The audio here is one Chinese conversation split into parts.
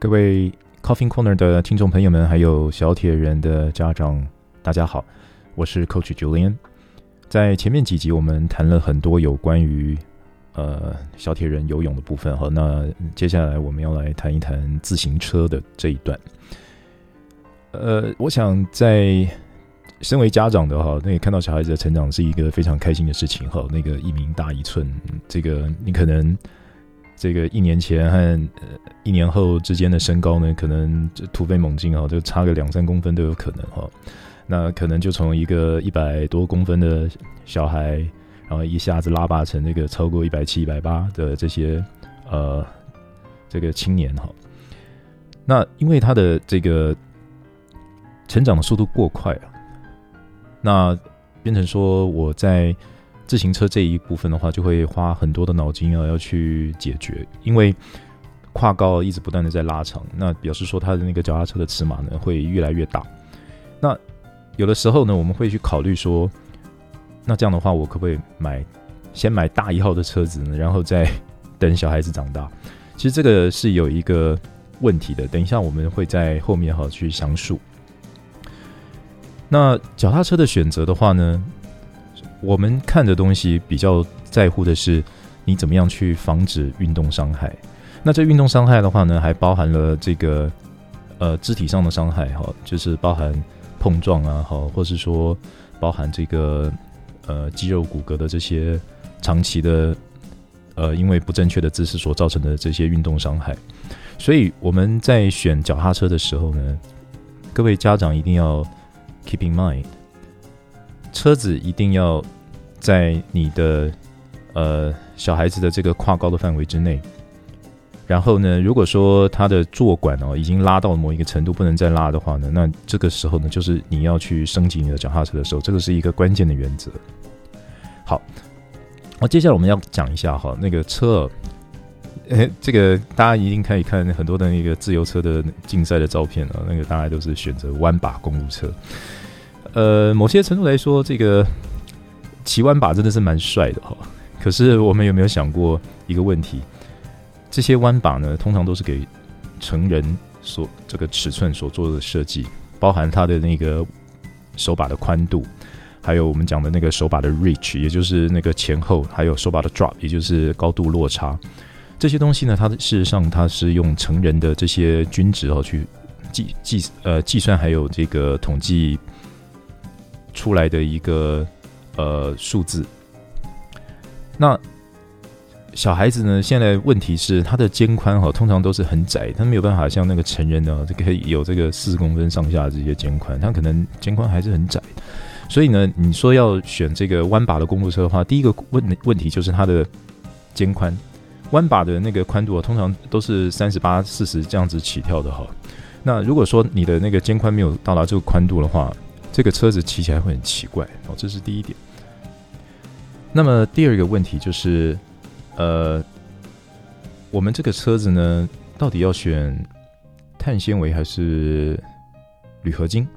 各位 Coffee Corner 的听众朋友们，还有小铁人的家长，大家好，我是 Coach Julian。在前面几集，我们谈了很多有关于呃小铁人游泳的部分哈。那接下来我们要来谈一谈自行车的这一段。呃，我想在身为家长的哈，那也看到小孩子的成长是一个非常开心的事情哈。那个一名大一寸，这个你可能。这个一年前和呃一年后之间的身高呢，可能就突飞猛进啊，就差个两三公分都有可能哈。那可能就从一个一百多公分的小孩，然后一下子拉拔成那个超过一百七、一百八的这些呃这个青年哈。那因为他的这个成长的速度过快啊，那变成说我在。自行车这一部分的话，就会花很多的脑筋啊，要去解决，因为跨高一直不断的在拉长，那表示说它的那个脚踏车的尺码呢会越来越大。那有的时候呢，我们会去考虑说，那这样的话，我可不可以买先买大一号的车子呢，然后再等小孩子长大？其实这个是有一个问题的，等一下我们会在后面好去详述。那脚踏车的选择的话呢，我们看的东西比较在乎的是你怎么样去防止运动伤害。那这运动伤害的话呢，还包含了这个呃肢体上的伤害哈，就是包含碰撞啊，哈，或是说包含这个呃肌肉骨骼的这些长期的呃因为不正确的姿势所造成的这些运动伤害。所以我们在选脚踏车的时候呢，各位家长一定要 keep in mind。车子一定要在你的呃小孩子的这个跨高的范围之内。然后呢，如果说它的坐管哦已经拉到某一个程度不能再拉的话呢，那这个时候呢，就是你要去升级你的脚踏车的时候，这个是一个关键的原则。好，那接下来我们要讲一下哈，那个车，呃，这个大家一定可以看很多的那个自由车的竞赛的照片啊，那个大家都是选择弯把公路车。呃，某些程度来说，这个骑弯把真的是蛮帅的哈。可是我们有没有想过一个问题？这些弯把呢，通常都是给成人所这个尺寸所做的设计，包含它的那个手把的宽度，还有我们讲的那个手把的 reach，也就是那个前后，还有手把的 drop，也就是高度落差。这些东西呢，它事实上它是用成人的这些均值哦去计计呃计算，还有这个统计。出来的一个呃数字，那小孩子呢？现在问题是他的肩宽哈，通常都是很窄，他没有办法像那个成人呢，这个有这个四十公分上下这些肩宽，他可能肩宽还是很窄。所以呢，你说要选这个弯把的公路车的话，第一个问问题就是它的肩宽，弯把的那个宽度啊，通常都是三十八、四十这样子起跳的哈。那如果说你的那个肩宽没有到达这个宽度的话，这个车子骑起来会很奇怪哦，这是第一点。那么第二个问题就是，呃，我们这个车子呢，到底要选碳纤维还是铝合金？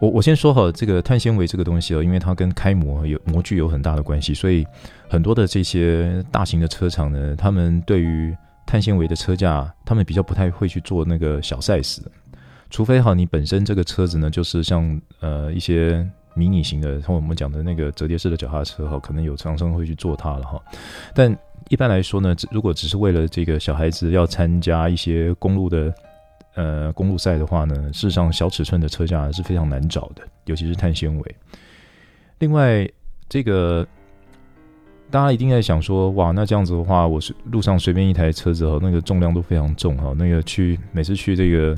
我我先说好，这个碳纤维这个东西哦，因为它跟开模有模具有很大的关系，所以很多的这些大型的车厂呢，他们对于碳纤维的车架，他们比较不太会去做那个小 size。除非哈，你本身这个车子呢，就是像呃一些迷你型的，像我们讲的那个折叠式的脚踏车哈，可能有厂商会去做它了哈。但一般来说呢，如果只是为了这个小孩子要参加一些公路的呃公路赛的话呢，事实上小尺寸的车架是非常难找的，尤其是碳纤维。另外，这个大家一定在想说，哇，那这样子的话，我是路上随便一台车子哈，那个重量都非常重哈，那个去每次去这个。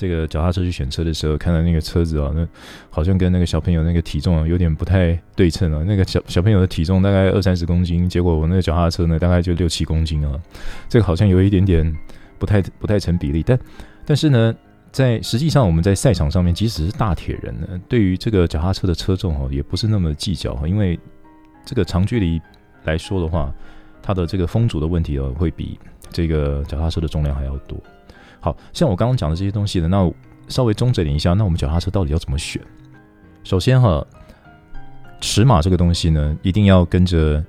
这个脚踏车去选车的时候，看到那个车子啊，那好像跟那个小朋友那个体重啊有点不太对称啊。那个小小朋友的体重大概二三十公斤，结果我那个脚踏车呢大概就六七公斤啊，这个好像有一点点不太不太成比例。但但是呢，在实际上我们在赛场上面，即使是大铁人呢，对于这个脚踏车的车重哦，也不是那么计较哈，因为这个长距离来说的话，它的这个风阻的问题哦，会比这个脚踏车的重量还要多。好像我刚刚讲的这些东西呢，那稍微综整一下，那我们脚踏车到底要怎么选？首先哈，尺码这个东西呢，一定要跟着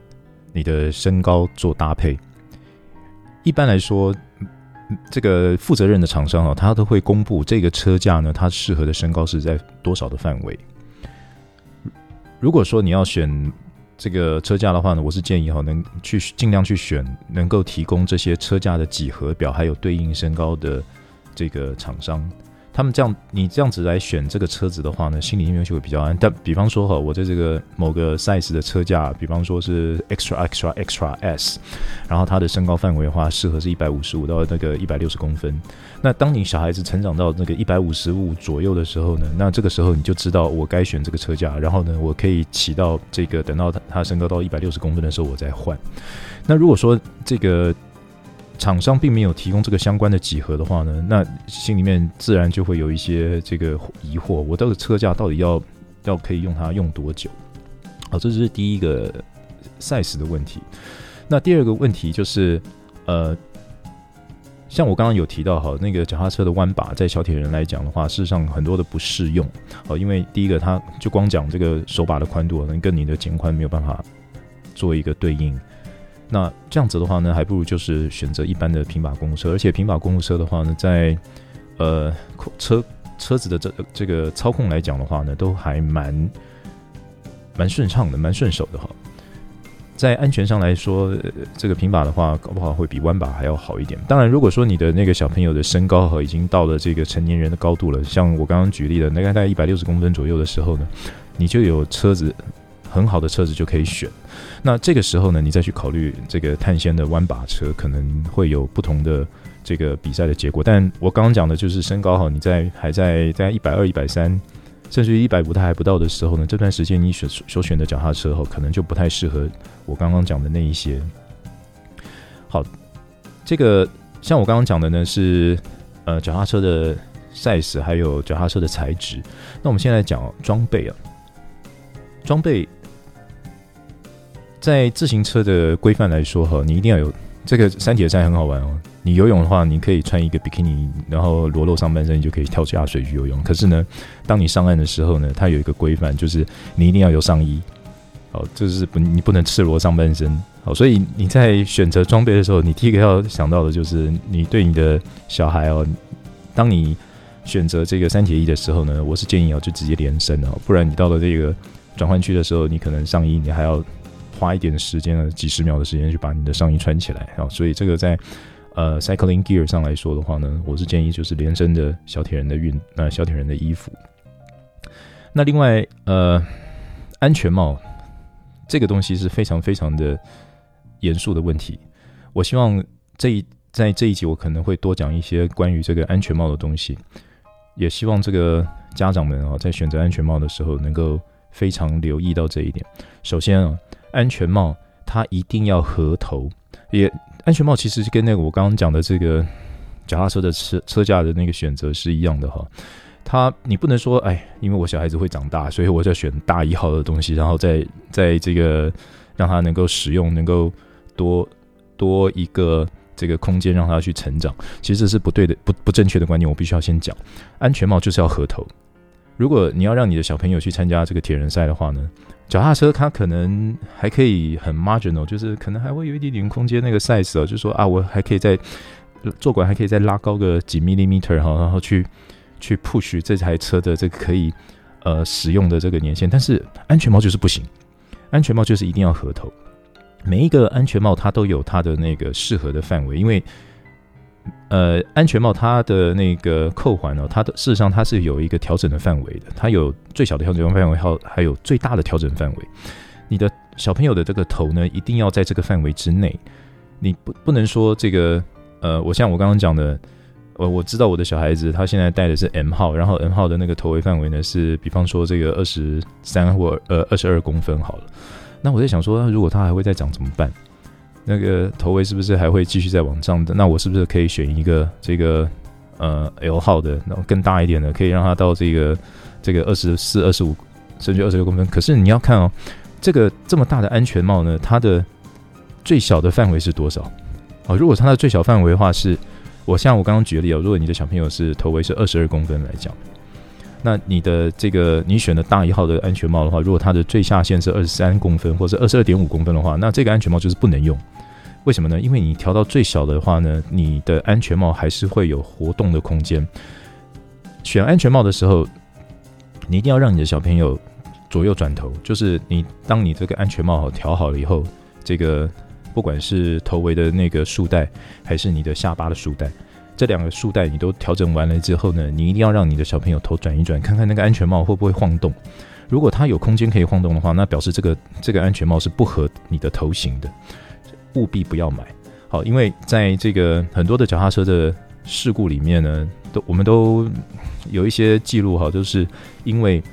你的身高做搭配。一般来说，这个负责任的厂商啊，他都会公布这个车架呢，它适合的身高是在多少的范围。如果说你要选这个车架的话呢，我是建议哈，能去尽量去选能够提供这些车架的几何表，还有对应身高的这个厂商。他们这样，你这样子来选这个车子的话呢，心里面就会比较安。但比方说哈，我在这个某个 size 的车架，比方说是 extra extra extra S，然后它的身高范围的话，适合是一百五十五到那个一百六十公分。那当你小孩子成长到那个一百五十五左右的时候呢，那这个时候你就知道我该选这个车架，然后呢，我可以骑到这个等到他他身高到一百六十公分的时候，我再换。那如果说这个。厂商并没有提供这个相关的几何的话呢，那心里面自然就会有一些这个疑惑：我这个车架到底要要可以用它用多久？好，这是第一个 size 的问题。那第二个问题就是，呃，像我刚刚有提到哈，那个脚踏车的弯把在小铁人来讲的话，事实上很多的不适用。好，因为第一个，它就光讲这个手把的宽度，能跟你的肩宽没有办法做一个对应。那这样子的话呢，还不如就是选择一般的平把公路车，而且平把公路车的话呢，在呃车车子的这这个操控来讲的话呢，都还蛮蛮顺畅的，蛮顺手的哈。在安全上来说，这个平把的话，搞不好会比弯把还要好一点。当然，如果说你的那个小朋友的身高和已经到了这个成年人的高度了，像我刚刚举例的，那个大概一百六十公分左右的时候呢，你就有车子。很好的车子就可以选，那这个时候呢，你再去考虑这个碳纤的弯把车，可能会有不同的这个比赛的结果。但我刚刚讲的就是身高哈，你在还在在一百二、一百三，甚至于一百五，它还不到的时候呢，这段时间你选所选的脚踏车哈，可能就不太适合我刚刚讲的那一些。好，这个像我刚刚讲的呢，是呃脚踏车的 size，还有脚踏车的材质。那我们现在讲装备啊，装备。在自行车的规范来说，哈，你一定要有这个三铁赛很好玩哦。你游泳的话，你可以穿一个比基尼，然后裸露上半身，你就可以跳下水去游泳。可是呢，当你上岸的时候呢，它有一个规范，就是你一定要有上衣，哦，就是不，你不能赤裸上半身。好，所以你在选择装备的时候，你第一个要想到的就是你对你的小孩哦，当你选择这个三铁衣的时候呢，我是建议哦，就直接连身哦，不然你到了这个转换区的时候，你可能上衣你还要。花一点时间呢，几十秒的时间去把你的上衣穿起来啊，所以这个在呃 cycling gear 上来说的话呢，我是建议就是连身的小铁人的运呃小铁人的衣服。那另外呃安全帽这个东西是非常非常的严肃的问题，我希望这一在这一集我可能会多讲一些关于这个安全帽的东西，也希望这个家长们啊在选择安全帽的时候能够非常留意到这一点。首先啊。安全帽它一定要合头，也安全帽其实是跟那个我刚刚讲的这个脚踏车的车车架的那个选择是一样的哈。它你不能说哎，因为我小孩子会长大，所以我就选大一号的东西，然后再在这个让他能够使用，能够多多一个这个空间让他去成长，其实这是不对的，不不正确的观念。我必须要先讲，安全帽就是要合头。如果你要让你的小朋友去参加这个铁人赛的话呢，脚踏车它可能还可以很 marginal，就是可能还会有一点点空间那个 size 哦，就是说啊，我还可以再坐管还可以再拉高个几 millimeter 哈，然后去去 push 这台车的这个可以呃使用的这个年限。但是安全帽就是不行，安全帽就是一定要合头。每一个安全帽它都有它的那个适合的范围，因为。呃，安全帽它的那个扣环呢，它的事实上它是有一个调整的范围的，它有最小的调整范围，还有还有最大的调整范围。你的小朋友的这个头呢，一定要在这个范围之内，你不不能说这个呃，我像我刚刚讲的，我我知道我的小孩子他现在戴的是 M 号，然后 M 号的那个头围范围呢是，比方说这个二十三或呃二十二公分好了，那我在想说，如果他还会再长怎么办？那个头围是不是还会继续再往上的？那我是不是可以选一个这个呃 L 号的，然后更大一点的，可以让它到这个这个二十四、二十五甚至二十六公分？可是你要看哦，这个这么大的安全帽呢，它的最小的范围是多少？哦，如果它的最小范围的话是，我像我刚刚举例哦，如果你的小朋友是头围是二十二公分来讲。那你的这个你选的大一号的安全帽的话，如果它的最下限是二十三公分或者二十二点五公分的话，那这个安全帽就是不能用。为什么呢？因为你调到最小的话呢，你的安全帽还是会有活动的空间。选安全帽的时候，你一定要让你的小朋友左右转头，就是你当你这个安全帽调好了以后，这个不管是头围的那个束带，还是你的下巴的束带，这两个束带你都调整完了之后呢，你一定要让你的小朋友头转一转，看看那个安全帽会不会晃动。如果它有空间可以晃动的话，那表示这个这个安全帽是不合你的头型的，务必不要买。好，因为在这个很多的脚踏车的事故里面呢，都我们都有一些记录哈，就是因为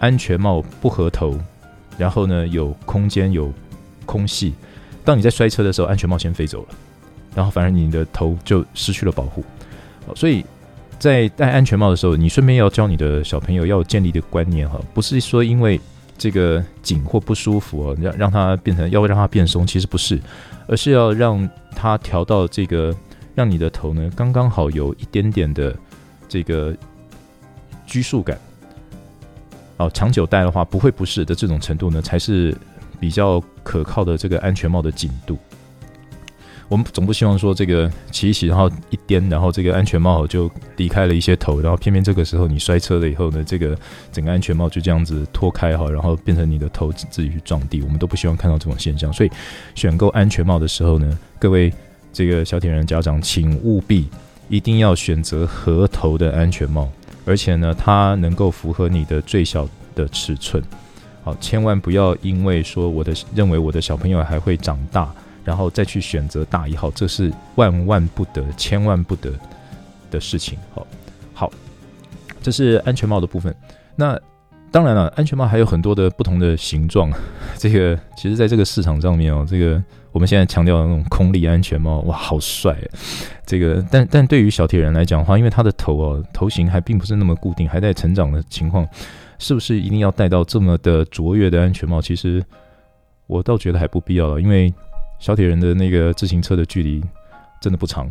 安全帽不合头，然后呢有空间有空隙，当你在摔车的时候，安全帽先飞走了，然后反而你的头就失去了保护。所以在戴安全帽的时候，你顺便要教你的小朋友要建立的观念哈，不是说因为这个紧或不舒服哦，让让它变成要让它变松，其实不是，而是要让它调到这个。让你的头呢刚刚好有一点点的这个拘束感，哦，长久戴的话不会不适的这种程度呢，才是比较可靠的这个安全帽的紧度。我们总不希望说这个骑一骑，然后一颠，然后这个安全帽就离开了一些头，然后偏偏这个时候你摔车了以后呢，这个整个安全帽就这样子脱开哈，然后变成你的头自己去撞地。我们都不希望看到这种现象，所以选购安全帽的时候呢，各位。这个小铁人家长，请务必一定要选择合头的安全帽，而且呢，它能够符合你的最小的尺寸。好，千万不要因为说我的认为我的小朋友还会长大，然后再去选择大一号，这是万万不得、千万不得的事情。好，好，这是安全帽的部分。那当然了，安全帽还有很多的不同的形状。这个其实在这个市场上面哦，这个。我们现在强调的那种空力安全帽，哇，好帅！这个，但但对于小铁人来讲的话，因为他的头哦，头型还并不是那么固定，还在成长的情况，是不是一定要戴到这么的卓越的安全帽？其实我倒觉得还不必要了，因为小铁人的那个自行车的距离真的不长。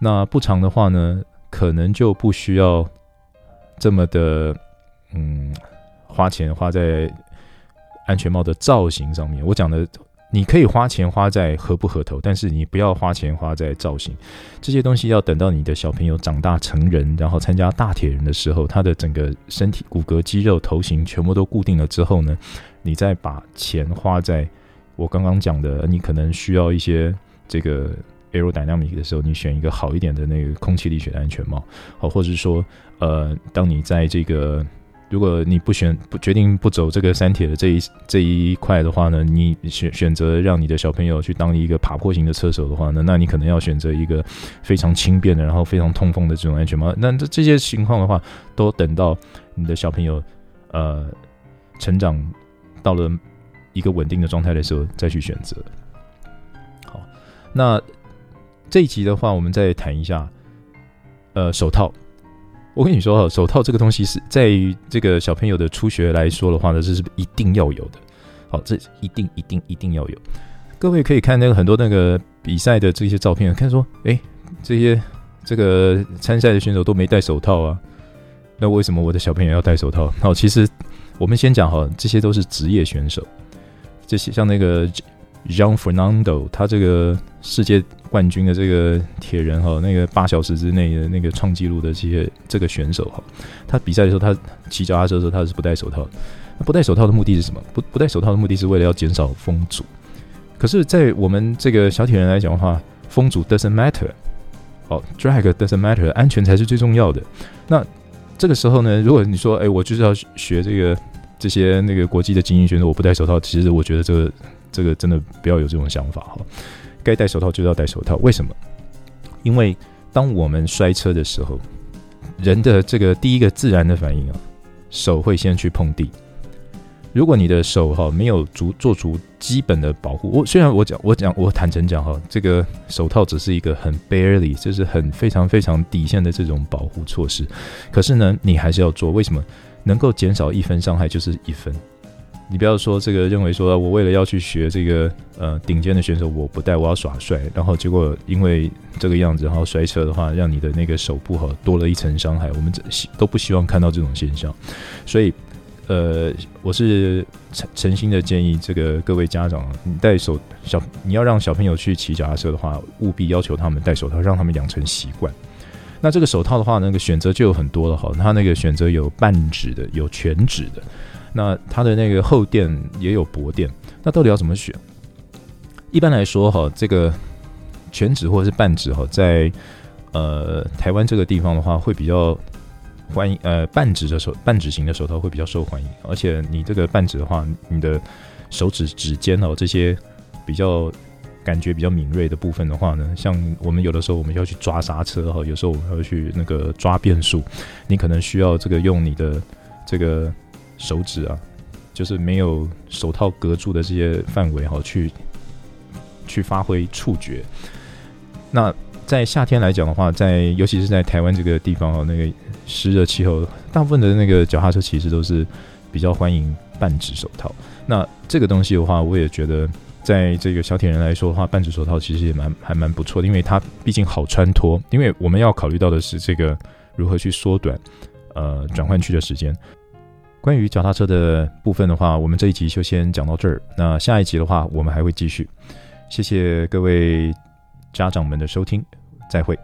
那不长的话呢，可能就不需要这么的嗯花钱花在安全帽的造型上面。我讲的。你可以花钱花在合不合头，但是你不要花钱花在造型，这些东西要等到你的小朋友长大成人，然后参加大铁人的时候，他的整个身体骨骼、肌肉、头型全部都固定了之后呢，你再把钱花在我刚刚讲的，你可能需要一些这个 aerodynamic 的时候，你选一个好一点的那个空气力学的安全帽，好，或者是说，呃，当你在这个如果你不选不决定不走这个三铁的这一这一块的话呢，你选选择让你的小朋友去当一个爬坡型的车手的话呢，那你可能要选择一个非常轻便的，然后非常通风的这种安全帽。那这这些情况的话，都等到你的小朋友呃成长到了一个稳定的状态的时候再去选择。好，那这一集的话，我们再谈一下呃手套。我跟你说哈，手套这个东西是在于这个小朋友的初学来说的话呢，这是一定要有的。好，这一定一定一定要有。各位可以看那个很多那个比赛的这些照片，看说，哎，这些这个参赛的选手都没戴手套啊，那为什么我的小朋友要戴手套？好，其实我们先讲哈，这些都是职业选手，这些像那个。Jean Fernando，他这个世界冠军的这个铁人哈，那个八小时之内的那个创纪录的这些这个选手哈，他比赛的时候，他骑脚踏车的时候，他是不戴手套的。那不戴手套的目的是什么？不不戴手套的目的是为了要减少风阻。可是，在我们这个小铁人来讲的话，风阻 doesn't matter，哦，drag doesn't matter，安全才是最重要的。那这个时候呢，如果你说，哎，我就是要学这个这些那个国际的精英选手，我不戴手套，其实我觉得这个。这个真的不要有这种想法哈，该戴手套就要戴手套。为什么？因为当我们摔车的时候，人的这个第一个自然的反应啊，手会先去碰地。如果你的手哈没有足做足基本的保护，我虽然我讲我讲我坦诚讲哈，这个手套只是一个很 barely，就是很非常非常底线的这种保护措施，可是呢，你还是要做。为什么？能够减少一分伤害就是一分。你不要说这个，认为说我为了要去学这个呃顶尖的选手，我不戴，我要耍帅，然后结果因为这个样子，然后摔车的话，让你的那个手部哈多了一层伤害。我们这希都不希望看到这种现象，所以呃，我是诚诚心的建议这个各位家长，你戴手小，你要让小朋友去骑脚踏车的话，务必要求他们戴手套，让他们养成习惯。那这个手套的话，那个选择就有很多了哈。它那个选择有半指的，有全指的。那它的那个厚垫也有薄垫。那到底要怎么选？一般来说哈，这个全指或者是半指哈，在呃台湾这个地方的话，会比较欢迎。呃，半指的手半指型的手套会比较受欢迎。而且你这个半指的话，你的手指指尖哦这些比较。感觉比较敏锐的部分的话呢，像我们有的时候我们要去抓刹车哈，有时候我们要去那个抓变速，你可能需要这个用你的这个手指啊，就是没有手套隔住的这些范围哈，去去发挥触觉。那在夏天来讲的话，在尤其是在台湾这个地方哦，那个湿热气候，大部分的那个脚踏车其实都是比较欢迎半指手套。那这个东西的话，我也觉得。在这个小铁人来说的话，半指手套其实也蛮还蛮不错的，因为它毕竟好穿脱。因为我们要考虑到的是这个如何去缩短呃转换区的时间。关于脚踏车的部分的话，我们这一集就先讲到这儿。那下一集的话，我们还会继续。谢谢各位家长们的收听，再会。